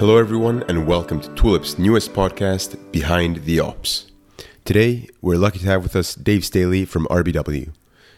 Hello, everyone, and welcome to Tulip's newest podcast, Behind the Ops. Today, we're lucky to have with us Dave Staehle from RBW.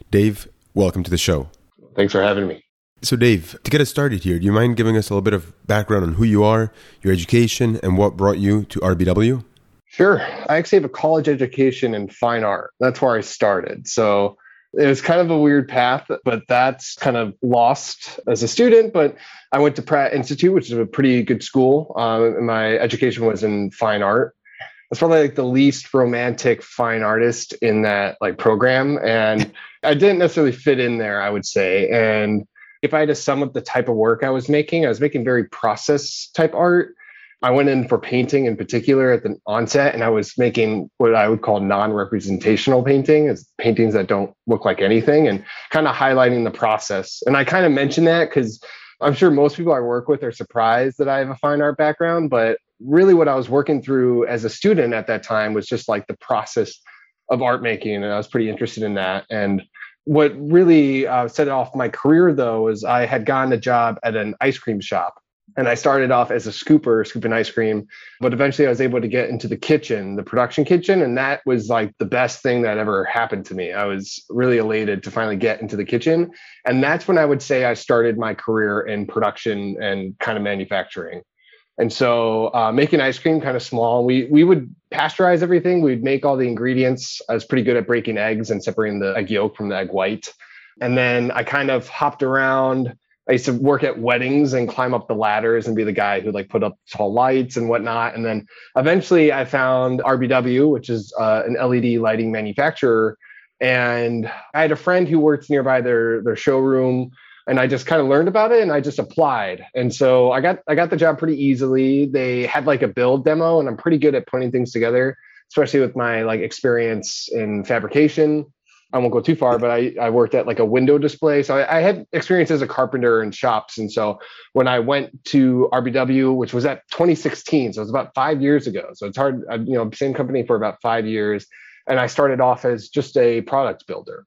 Dave, welcome to the show. Thanks for having me. So, Dave, to get us started here, do you mind giving us a little bit of background on who you are, your education, and what brought you to RBW? Sure. I actually have a college education in fine art. That's where I started. So, it was kind of a weird path, but that's kind of lost as a student. But I went to Pratt Institute, which is a pretty good school. Um, my education was in fine art. I was probably like the least romantic fine artist in that like program, and I didn't necessarily fit in there. I would say, and if I had to sum up the type of work I was making, I was making very process type art I went in for painting in particular at the onset, and I was making what I would call non-representational painting, is paintings that don't look like anything, and kind of highlighting the process. And I kind of mention that because I'm sure most people I work with are surprised that I have a fine art background, but really what I was working through as a student at that time was just like the process of art making, and I was pretty interested in that. And what really uh, set off my career though is I had gotten a job at an ice cream shop and I started off as a scooper, scooping ice cream, but eventually I was able to get into the kitchen, the production kitchen, and that was like the best thing that ever happened to me. I was really elated to finally get into the kitchen, and that's when I would say I started my career in production and kind of manufacturing. And so, uh, making ice cream kind of small. We we would pasteurize everything. We'd make all the ingredients. I was pretty good at breaking eggs and separating the egg yolk from the egg white. And then I kind of hopped around I used to work at weddings and climb up the ladders and be the guy who like put up tall lights and whatnot. And then eventually I found RBW, which is uh, an LED lighting manufacturer. And I had a friend who works nearby their their showroom, and I just kind of learned about it and I just applied. And so I got I got the job pretty easily. They had like a build demo, and I'm pretty good at putting things together, especially with my like experience in fabrication. I won't go too far, but I, I worked at like a window display. So I, I, had experience as a carpenter in shops. And so when I went to RBW, which was at 2016, so it was about five years ago. So it's hard, uh, you know, same company for about five years. And I started off as just a product builder.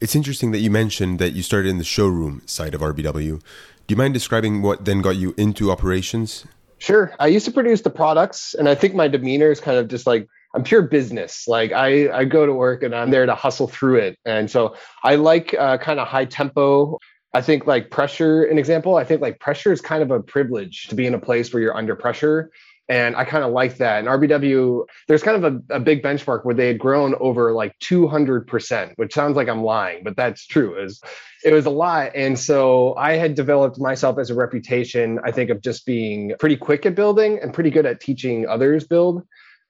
It's interesting that you mentioned that you started in the showroom side of RBW. Do you mind describing what then got you into operations? Sure. I used to produce the products, and I think my demeanor is kind of just like I'm pure business. Like I, I go to work and I'm there to hustle through it. And so I like uh, kind of high tempo. I think like pressure, an example, I think like pressure is kind of a privilege to be in a place where you're under pressure. And I kind of like that. And RBW, there's kind of a, a big benchmark where they had grown over like 200%, which sounds like I'm lying, but that's true. It was, it was a lot. And so I had developed myself as a reputation, I think, of just being pretty quick at building and pretty good at teaching others build.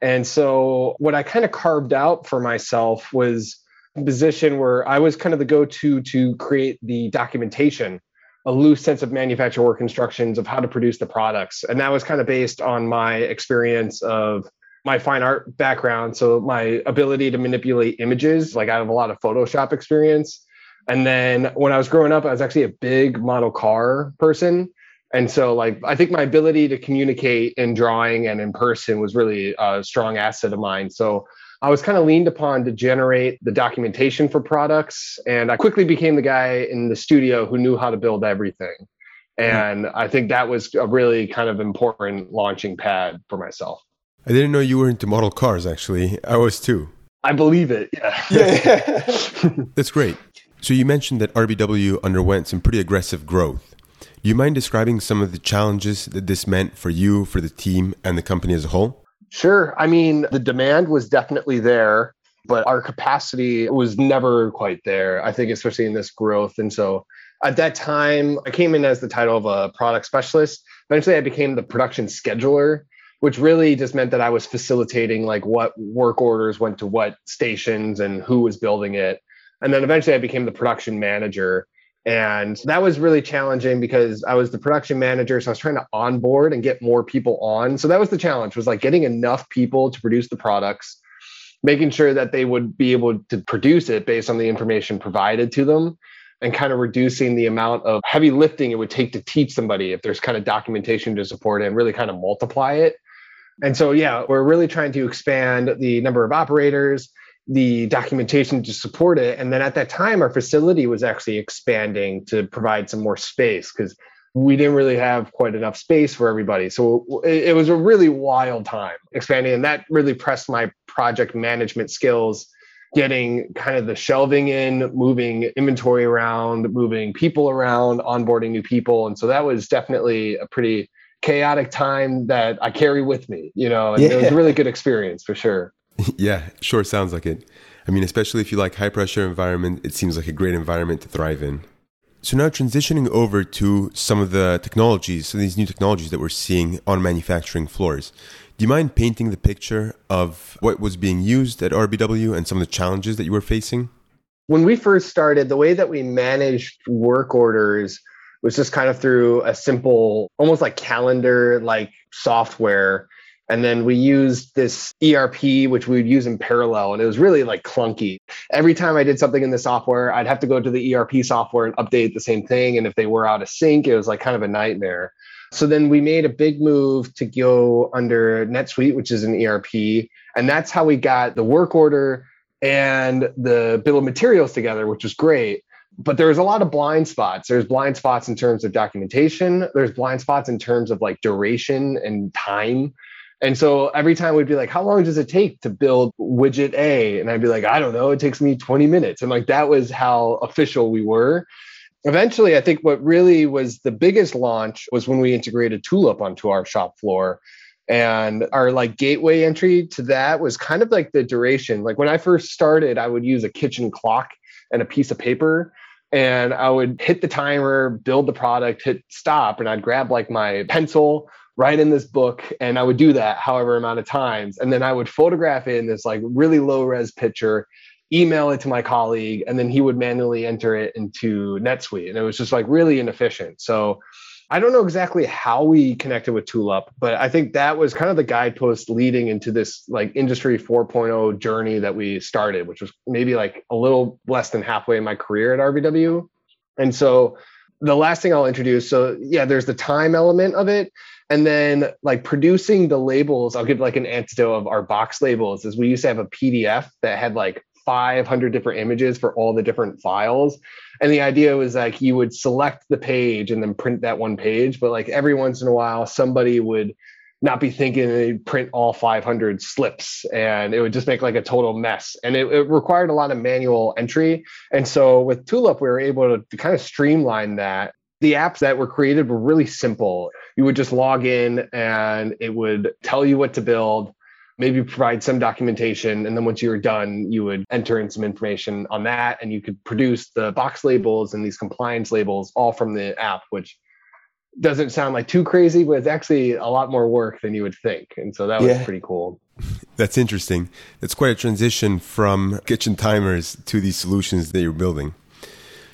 And so what I kind of carved out for myself was a position where I was kind of the go-to to create the documentation, a loose sense of manufacture work instructions of how to produce the products. And that was kind of based on my experience of my fine art background. So my ability to manipulate images, like I have a lot of Photoshop experience. And then when I was growing up, I was actually a big model car person. And so, like, I think my ability to communicate in drawing and in person was really a strong asset of mine. So, I was kind of leaned upon to generate the documentation for products. And I quickly became the guy in the studio who knew how to build everything. And I think that was a really kind of important launching pad for myself. I didn't know you were into model cars, actually. I was too. I believe it. Yeah. yeah. That's great. So, you mentioned that RBW underwent some pretty aggressive growth. Do you mind describing some of the challenges that this meant for you, for the team, and the company as a whole? Sure. I mean, the demand was definitely there, but our capacity was never quite there. I think, especially in this growth. And so at that time, I came in as the title of a product specialist. Eventually, I became the production scheduler, which really just meant that I was facilitating like what work orders went to what stations and who was building it. And then eventually, I became the production manager and that was really challenging because I was the production manager. So I was trying to onboard and get more people on. So that was the challenge was like getting enough people to produce the products, making sure that they would be able to produce it based on the information provided to them and kind of reducing the amount of heavy lifting it would take to teach somebody if there's kind of documentation to support it and really kind of multiply it. And so, yeah, we're really trying to expand the number of operators the documentation to support it. And then at that time, our facility was actually expanding to provide some more space because we didn't really have quite enough space for everybody. So it, was a really wild time expanding. And that really pressed my project management skills getting kind of the shelving in, moving inventory around, moving people around, onboarding new people. And so that was definitely a pretty chaotic time that I carry with me, you know, and yeah. it was a really good experience for sure. yeah, sure sounds like it. I mean, especially if you like high pressure environment, it seems like a great environment to thrive in. So now transitioning over to some of the technologies, so these new technologies that we're seeing on manufacturing floors. Do you mind painting the picture of what was being used at RBW and some of the challenges that you were facing? When we first started, the way that we managed work orders was just kind of through a simple, almost like calendar like software. And then we used this ERP, which we would use in parallel. And it was really like clunky. Every time I did something in the software, I'd have to go to the ERP software and update the same thing. And if they were out of sync, it was like kind of a nightmare. So then we made a big move to go under NetSuite, which is an ERP. And that's how we got the work order and the bill of materials together, which was great. But there's a lot of blind spots. There's blind spots in terms of documentation, there's blind spots in terms of like duration and time. And so every time we'd be like, how long does it take to build widget A? And I'd be like, I don't know, it takes me 20 minutes. And like that was how official we were eventually i think what really was the biggest launch was when we integrated tulip onto our shop floor and our like gateway entry to that was kind of like the duration like when i first started i would use a kitchen clock and a piece of paper and i would hit the timer build the product hit stop and i'd grab like my pencil write in this book and i would do that however amount of times and then i would photograph it in this like really low res picture email it to my colleague, and then he would manually enter it into NetSuite. And it was just like really inefficient. So I don't know exactly how we connected with Tulip, but I think that was kind of the guidepost leading into this like industry 4.0 journey that we started, which was maybe like a little less than halfway in my career at RBW. And so the last thing I'll introduce, so yeah, there's the time element of it. And then like producing the labels, I'll give like an antidote of our box labels is we used to have a PDF that had like 500 different images for all the different files. And the idea was like you would select the page and then print that one page. But like every once in a while, somebody would not be thinking they'd print all 500 slips and it would just make like a total mess. And it, it required a lot of manual entry. And so with Tulip, we were able to, to kind of streamline that the apps that were created were really simple. You would just log in and it would tell you what to build maybe provide some documentation. And then once you were done, you would enter in some information on that and you could produce the box labels and these compliance labels all from the app, which doesn't sound like too crazy, but it's actually a lot more work than you would think. And so that was yeah. pretty cool. That's interesting. It's quite a transition from kitchen timers to these solutions that you're building.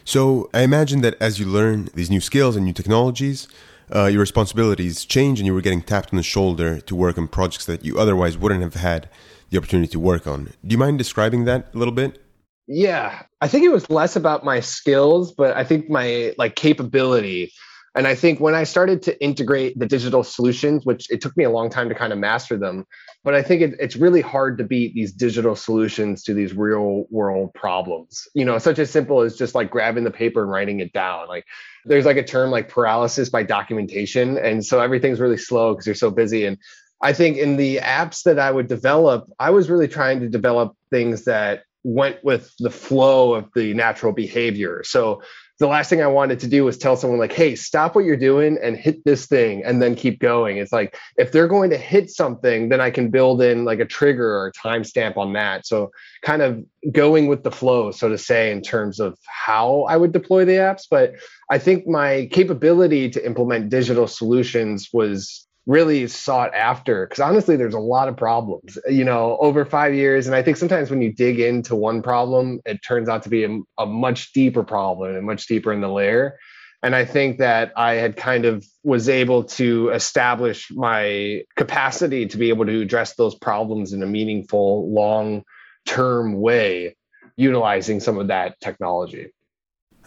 So I imagine that as you learn these new skills and new technologies, uh, your responsibilities change and you were getting tapped on the shoulder to work on projects that you otherwise wouldn't have had the opportunity to work on. Do you mind describing that a little bit? Yeah, I think it was less about my skills, but I think my like capability. And I think when I started to integrate the digital solutions, which it took me a long time to kind of master them, but I think it, it's really hard to beat these digital solutions to these real world problems. You know, such as simple as just like grabbing the paper and writing it down. Like there's like a term like paralysis by documentation. And so everything's really slow because you're so busy. And I think in the apps that I would develop, I was really trying to develop things that went with the flow of the natural behavior. So the last thing I wanted to do was tell someone like, "Hey, stop what you're doing and hit this thing and then keep going." It's like if they're going to hit something, then I can build in like a trigger or a timestamp on that. So kind of going with the flow, so to say, in terms of how I would deploy the apps. But I think my capability to implement digital solutions was really sought after because honestly there's a lot of problems you know over five years. And i think sometimes when you dig into one problem it turns out to be a, a, much deeper problem and much deeper in the layer. And i think that i had kind of was able to establish my capacity to be able to address those problems in a meaningful long term way utilizing some of that technology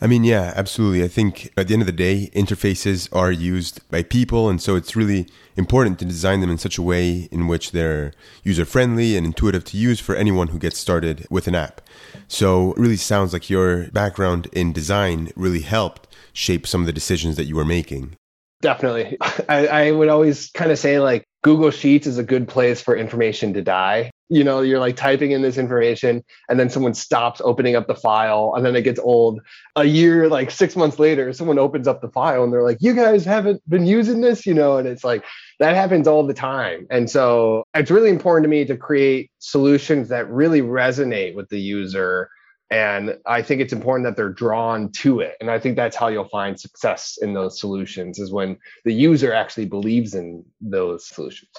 I mean, yeah, absolutely. I think at the end of the day, interfaces are used by people, and so it's really important to design them in such a way in which they're user friendly and intuitive to use for anyone who gets started with an app. So, it really sounds like your background in design really helped shape some of the decisions that you were making. Definitely. I, I would always kind of say like Google Sheets is a good place for information to die. You know, you're like typing in this information and then someone stops opening up the file and then it gets old. A year, like six months later, someone opens up the file and they're like, you guys haven't been using this, you know, and it's like that happens all the time. And so it's really important to me to create solutions that really resonate with the user and I think it's important that they're drawn to it. And I think that's how you'll find success in those solutions is when the user actually believes in those solutions.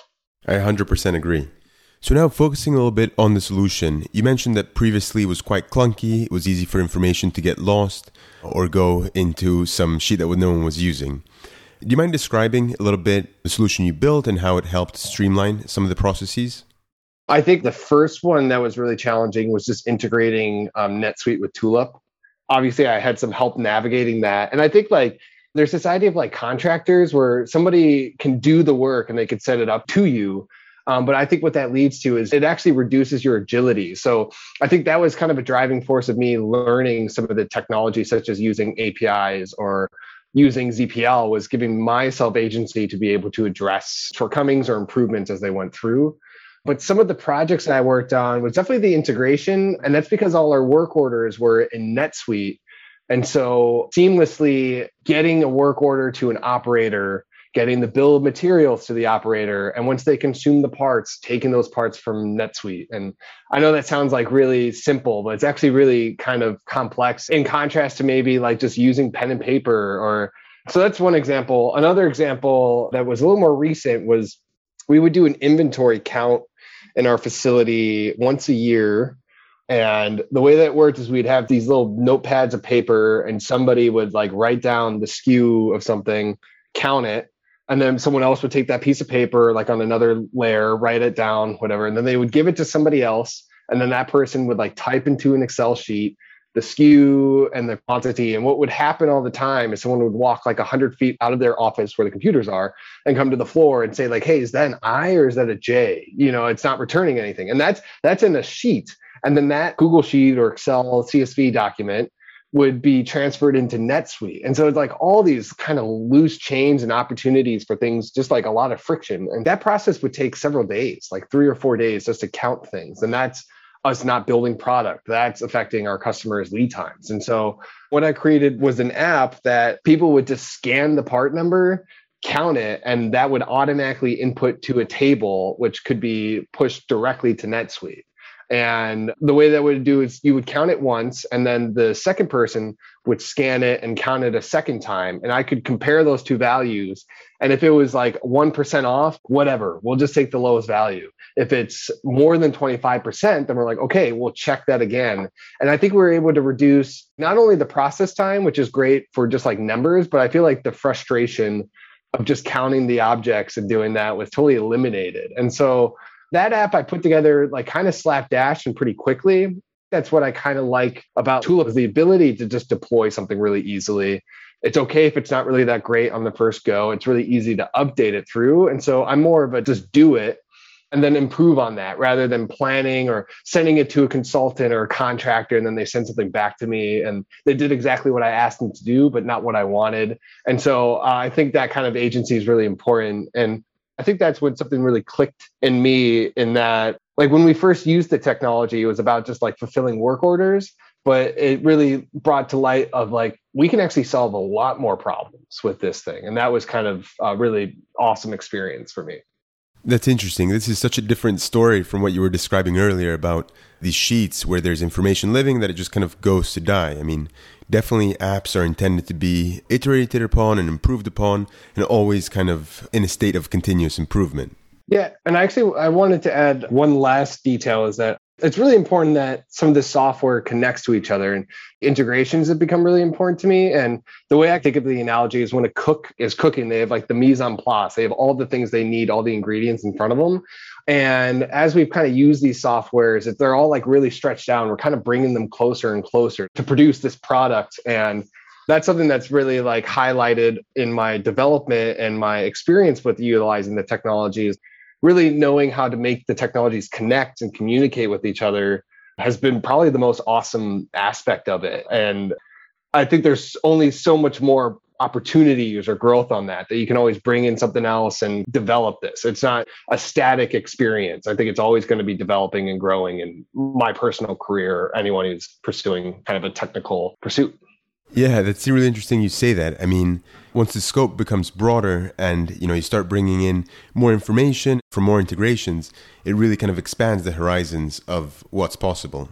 I 100% agree. So now focusing a little bit on the solution, you mentioned that previously it was quite clunky. It was easy for information to get lost or go into some sheet that no one was using. Do you mind describing a little bit the solution you built and how it helped streamline some of the processes? I think the first one that was really challenging was just integrating um, NetSuite with Tulip. Obviously, I had some help navigating that. And I think like there's this idea of like contractors where somebody can do the work and they could set it up to you. Um, but I think what that leads to is it actually reduces your agility. So I think that was kind of a driving force of me learning some of the technology, such as using APIs or using ZPL, was giving myself agency to be able to address shortcomings or improvements as they went through. But some of the projects that I worked on was definitely the integration. And that's because all our work orders were in NetSuite. And so seamlessly getting a work order to an operator, getting the bill of materials to the operator, and once they consume the parts, taking those parts from NetSuite. And I know that sounds like really simple, but it's actually really kind of complex in contrast to maybe like just using pen and paper or so that's one example. Another example that was a little more recent was we would do an inventory count in our facility once a year. And the way that worked is we'd have these little notepads of paper, and somebody would like write down the SKU of something, count it, and then someone else would take that piece of paper, like on another layer, write it down, whatever, and then they would give it to somebody else, and then that person would like type into an Excel sheet the SKU and the quantity. And what would happen all the time is someone would walk like 100 feet out of their office where the computers are and come to the floor and say like, hey, is that an I or is that a J? You know, it's not returning anything. And that's that's in a sheet. And then that Google Sheet or Excel CSV document would be transferred into NetSuite. And so it's like all these kind of loose chains and opportunities for things, just like a lot of friction. And that process would take several days, like three or four days just to count things. And that's us not building product. That's affecting our customers' lead times. And so what I created was an app that people would just scan the part number, count it, and that would automatically input to a table, which could be pushed directly to NetSuite. And the way that would do is you would count it once, and then the second person would scan it and count it a second time. And I could compare those two values. And if it was like 1% off, whatever, we'll just take the lowest value. If it's more than 25%, then we're like, okay, we'll check that again. And I think we are able to reduce not only the process time, which is great for just like numbers, but I feel like the frustration of just counting the objects and doing that was totally eliminated. And so that app I put together like kind of slapdash and pretty quickly. That's what I kind of like about Tulip is the ability to just deploy something really easily. It's okay if it's not really that great on the first go. It's really easy to update it through. And so I'm more of a just do it and then improve on that rather than planning or sending it to a consultant or a contractor and then they send something back to me and they did exactly what I asked them to do but not what I wanted. And so uh, I think that kind of agency is really important and I think that's when something really clicked in me in that like when we first used the technology it was about just like fulfilling work orders but it really brought to light of like we can actually solve a lot more problems with this thing and that was kind of a really awesome experience for me that's interesting. This is such a different story from what you were describing earlier about these sheets where there's information living that it just kind of goes to die. I mean, definitely apps are intended to be iterated upon and improved upon and always kind of in a state of continuous improvement. Yeah, and actually I wanted to add one last detail is that it's really important that some of the software connects to each other and integrations have become really important to me. And the way I think of the analogy is when a cook is cooking, they have like the mise en place, they have all the things they need, all the ingredients in front of them. And as we've kind of used these softwares, if they're all like really stretched down, we're kind of bringing them closer and closer to produce this product. And that's something that's really like highlighted in my development and my experience with utilizing the technologies really knowing how to make the technologies connect and communicate with each other has been probably the most awesome aspect of it. And I think there's only so much more opportunities or growth on that, that you can always bring in something else and develop this. It's not a static experience. I think it's always going to be developing and growing in my personal career, anyone who's pursuing kind of a technical pursuit. Yeah, that's really interesting you say that. I mean, once the scope becomes broader and you know you start bringing in more information for more integrations, it really kind of expands the horizons of what's possible.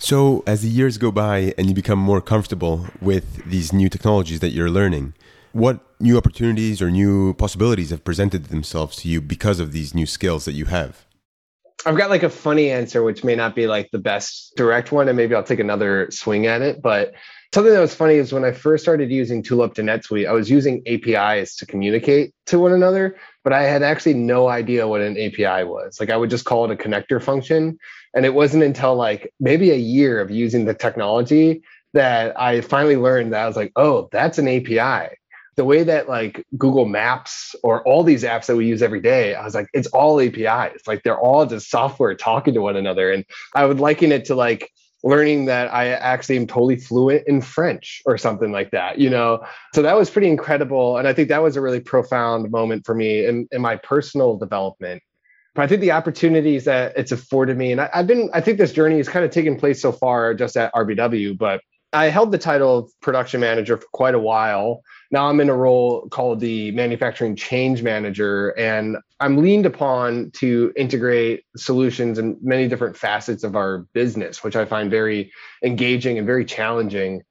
So, as the years go by and you become more comfortable with these new technologies that you're learning, what new opportunities or new possibilities have presented themselves to you because of these new skills that you have? I've got like a funny answer, which may not be like the best direct one, and maybe I'll take another swing at it. But something that was funny is when I first started using Tulip to NetSuite, I was using APIs to communicate to one another, but I had actually no idea what an API was. Like I would just call it a connector function. And it wasn't until like maybe a year of using the technology that I finally learned that I was like, oh, that's an API. The way that like Google Maps or all these apps that we use every day, I was like, it's all APIs. Like they're all just software talking to one another. And I would liken it to like learning that I actually am totally fluent in French or something like that, you know? So that was pretty incredible. And I think that was a really profound moment for me in, in my personal development but I think the opportunities that it's afforded me, and I, have been, I think this journey has kind of taken place so far just at RBW, but I held the title of production manager for quite a while. Now I'm in a role called the manufacturing change manager, and I'm leaned upon to integrate solutions in many different facets of our business, which I find very engaging and very challenging.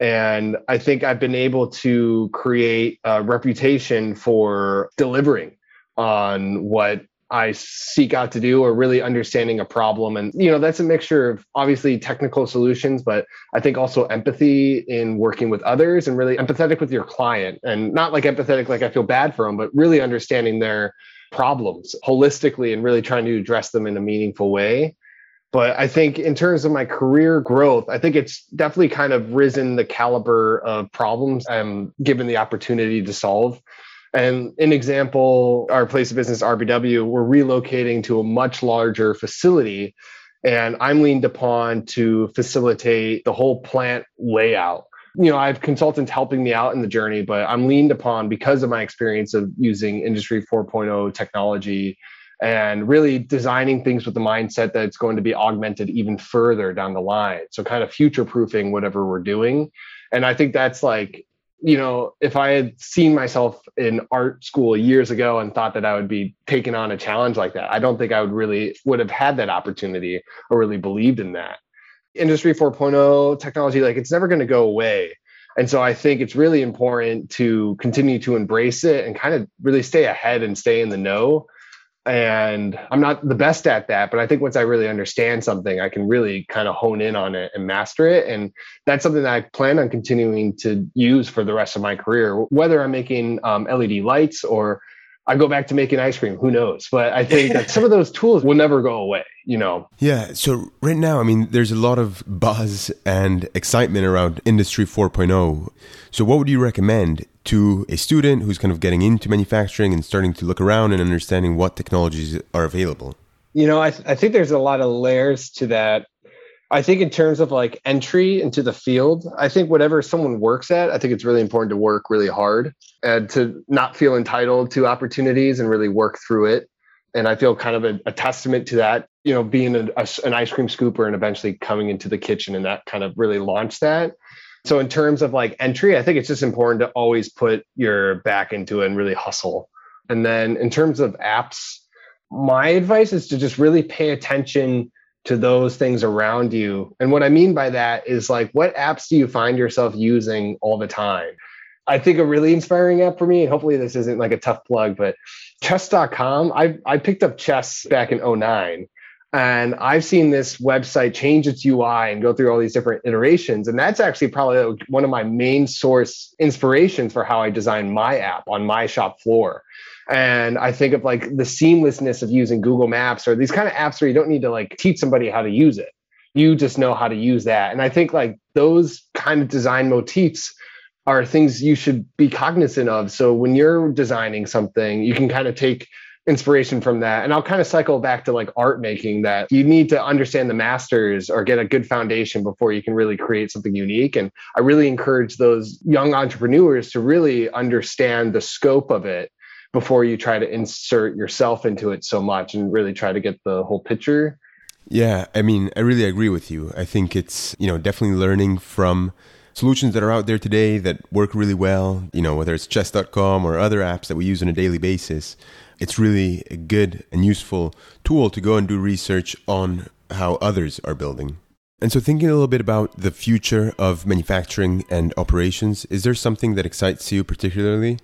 And I think I've been able to create a reputation for delivering on what I seek out to do or really understanding a problem. And, you know, that's a mixture of obviously technical solutions, but I think also empathy in working with others and really empathetic with your client and not like empathetic, like I feel bad for them, but really understanding their problems holistically and really trying to address them in a meaningful way. But I think in terms of my career growth, I think it's definitely kind of risen the caliber of problems I'm given the opportunity to solve. And an example, our place of business, RBW, we're relocating to a much larger facility. And I'm leaned upon to facilitate the whole plant layout. You know, I have consultants helping me out in the journey, but I'm leaned upon because of my experience of using Industry 4.0 technology and really designing things with the mindset that it's going to be augmented even further down the line. So, kind of future proofing whatever we're doing. And I think that's like you know, if I had seen myself in art school years ago and thought that I would be taking on a challenge like that, I don't think I would really would have had that opportunity or really believed in that. Industry 4.0 technology, like it's never going to go away. And so I think it's really important to continue to embrace it and kind of really stay ahead and stay in the know and I'm not the best at that, but I think once I really understand something, I can really kind of hone in on it and master it. And that's something that I plan on continuing to use for the rest of my career, whether I'm making um, LED lights or I go back to making ice cream. Who knows? But I think that some of those tools will never go away. You know. Yeah. So right now, I mean, there's a lot of buzz and excitement around Industry 4.0. So what would you recommend to a student who's kind of getting into manufacturing and starting to look around and understanding what technologies are available? You know, I, th- I think there's a lot of layers to that. I think in terms of like entry into the field, I think whatever someone works at, I think it's really important to work really hard and to not feel entitled to opportunities and really work through it. And I feel kind of a, a testament to that, you know, being a, a, an ice cream scooper and eventually coming into the kitchen and that kind of really launched that. So in terms of like entry, I think it's just important to always put your back into it and really hustle. And then in terms of apps, my advice is to just really pay attention to those things around you. And what I mean by that is like, what apps do you find yourself using all the time? I think a really inspiring app for me, and hopefully this isn't like a tough plug, but chess.com. I, I picked up chess back in 09 and I've seen this website change its UI and go through all these different iterations. And that's actually probably one of my main source inspirations for how I design my app on my shop floor. And I think of like the seamlessness of using Google Maps or these kind of apps where you don't need to like teach somebody how to use it. You just know how to use that. And I think like those kind of design motifs are things you should be cognizant of. So when you're designing something, you can kind of take inspiration from that. And I'll kind of cycle back to like art making that you need to understand the masters or get a good foundation before you can really create something unique. And I really encourage those young entrepreneurs to really understand the scope of it before you try to insert yourself into it so much and really try to get the whole picture. Yeah, I mean, I really agree with you. I think it's, you know, definitely learning from solutions that are out there today that work really well, you know, whether it's chess.com or other apps that we use on a daily basis. It's really a good and useful tool to go and do research on how others are building. And so, thinking a little bit about the future of manufacturing and operations, is there something that excites you particularly?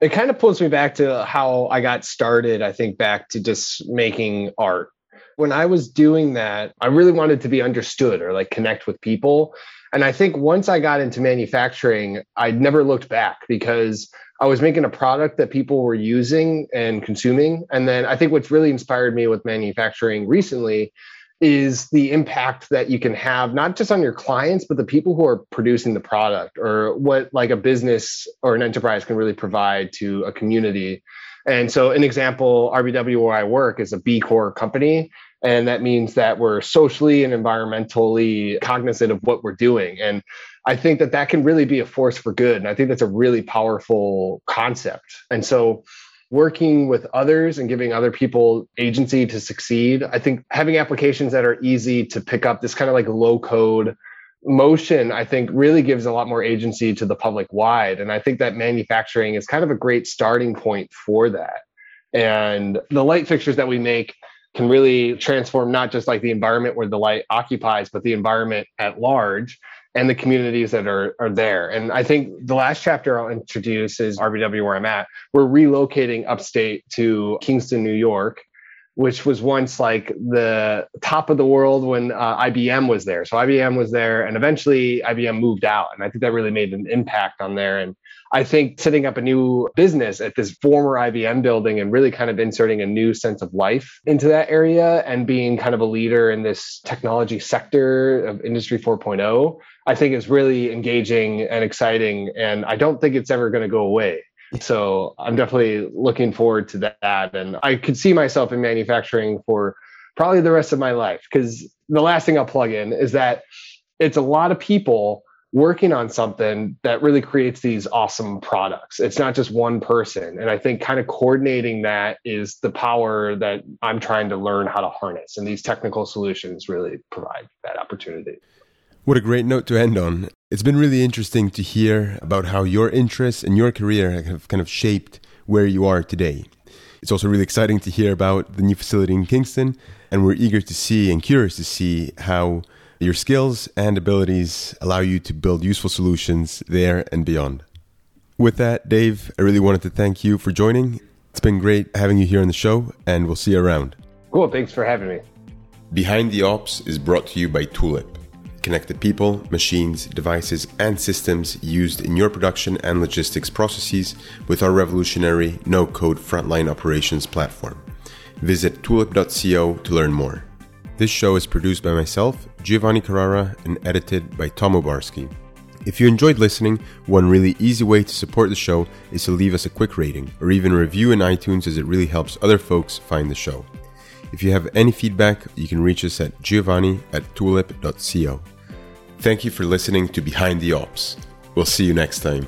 It kind of pulls me back to how I got started, I think, back to just making art. When I was doing that, I really wanted to be understood or like connect with people. And I think once I got into manufacturing, I never looked back because I was making a product that people were using and consuming. And then I think what's really inspired me with manufacturing recently is the impact that you can have not just on your clients but the people who are producing the product or what like a business or an enterprise can really provide to a community. And so an example rbw where i work is a b corp company. And that means that we're socially and environmentally cognizant of what we're doing. And i think that that can really be a force for good. And i think that's a really powerful concept. And so working with others and giving other people agency to succeed. I think having applications that are easy to pick up, this kind of like low code motion, I think really gives a lot more agency to the public wide. And I think that manufacturing is kind of a great starting point for that. And the light fixtures that we make can really transform not just like the environment where the light occupies, but the environment at large and the communities that are, are there. And I think the last chapter I'll introduce is RBW where I'm at. We're relocating upstate to Kingston, New York, which was once like the top of the world when uh, IBM was there. So IBM was there, and eventually IBM moved out. And I think that really made an impact on there. And I think setting up a new business at this former IBM building and really kind of inserting a new sense of life into that area and being kind of a leader in this technology sector of Industry 4.0, I think is really engaging and exciting. And I don't think it's ever going to go away. So I'm definitely looking forward to that. And I could see myself in manufacturing for probably the rest of my life because the last thing I'll plug in is that it's a lot of people working on something that really creates these awesome products. It's not just one person. And I think kind of coordinating that is the power that I'm trying to learn how to harness. And these technical solutions really provide that opportunity. What a great note to end on. It's been really interesting to hear about how your interests and your career have kind of shaped where you are today. It's also really exciting to hear about the new facility in Kingston, and we're eager to see and curious to see how your skills and abilities allow you to build useful solutions there and beyond. With that, Dave, I really wanted to thank you for joining. It's been great having you here on the show, and we'll see you around. Cool. Thanks for having me. Behind the Ops is brought to you by Tulip. Connect the people, machines, devices, and systems used in your production and logistics processes with our revolutionary no code frontline operations platform. Visit tulip.co to learn more. This show is produced by myself, Giovanni Carrara, and edited by Tom Obarski. If you enjoyed listening, one really easy way to support the show is to leave us a quick rating or even review in iTunes as it really helps other folks find the show. If you have any feedback, you can reach us at giovanni at tulip.co. Thank you for listening to Behind the Ops. We'll see you next time.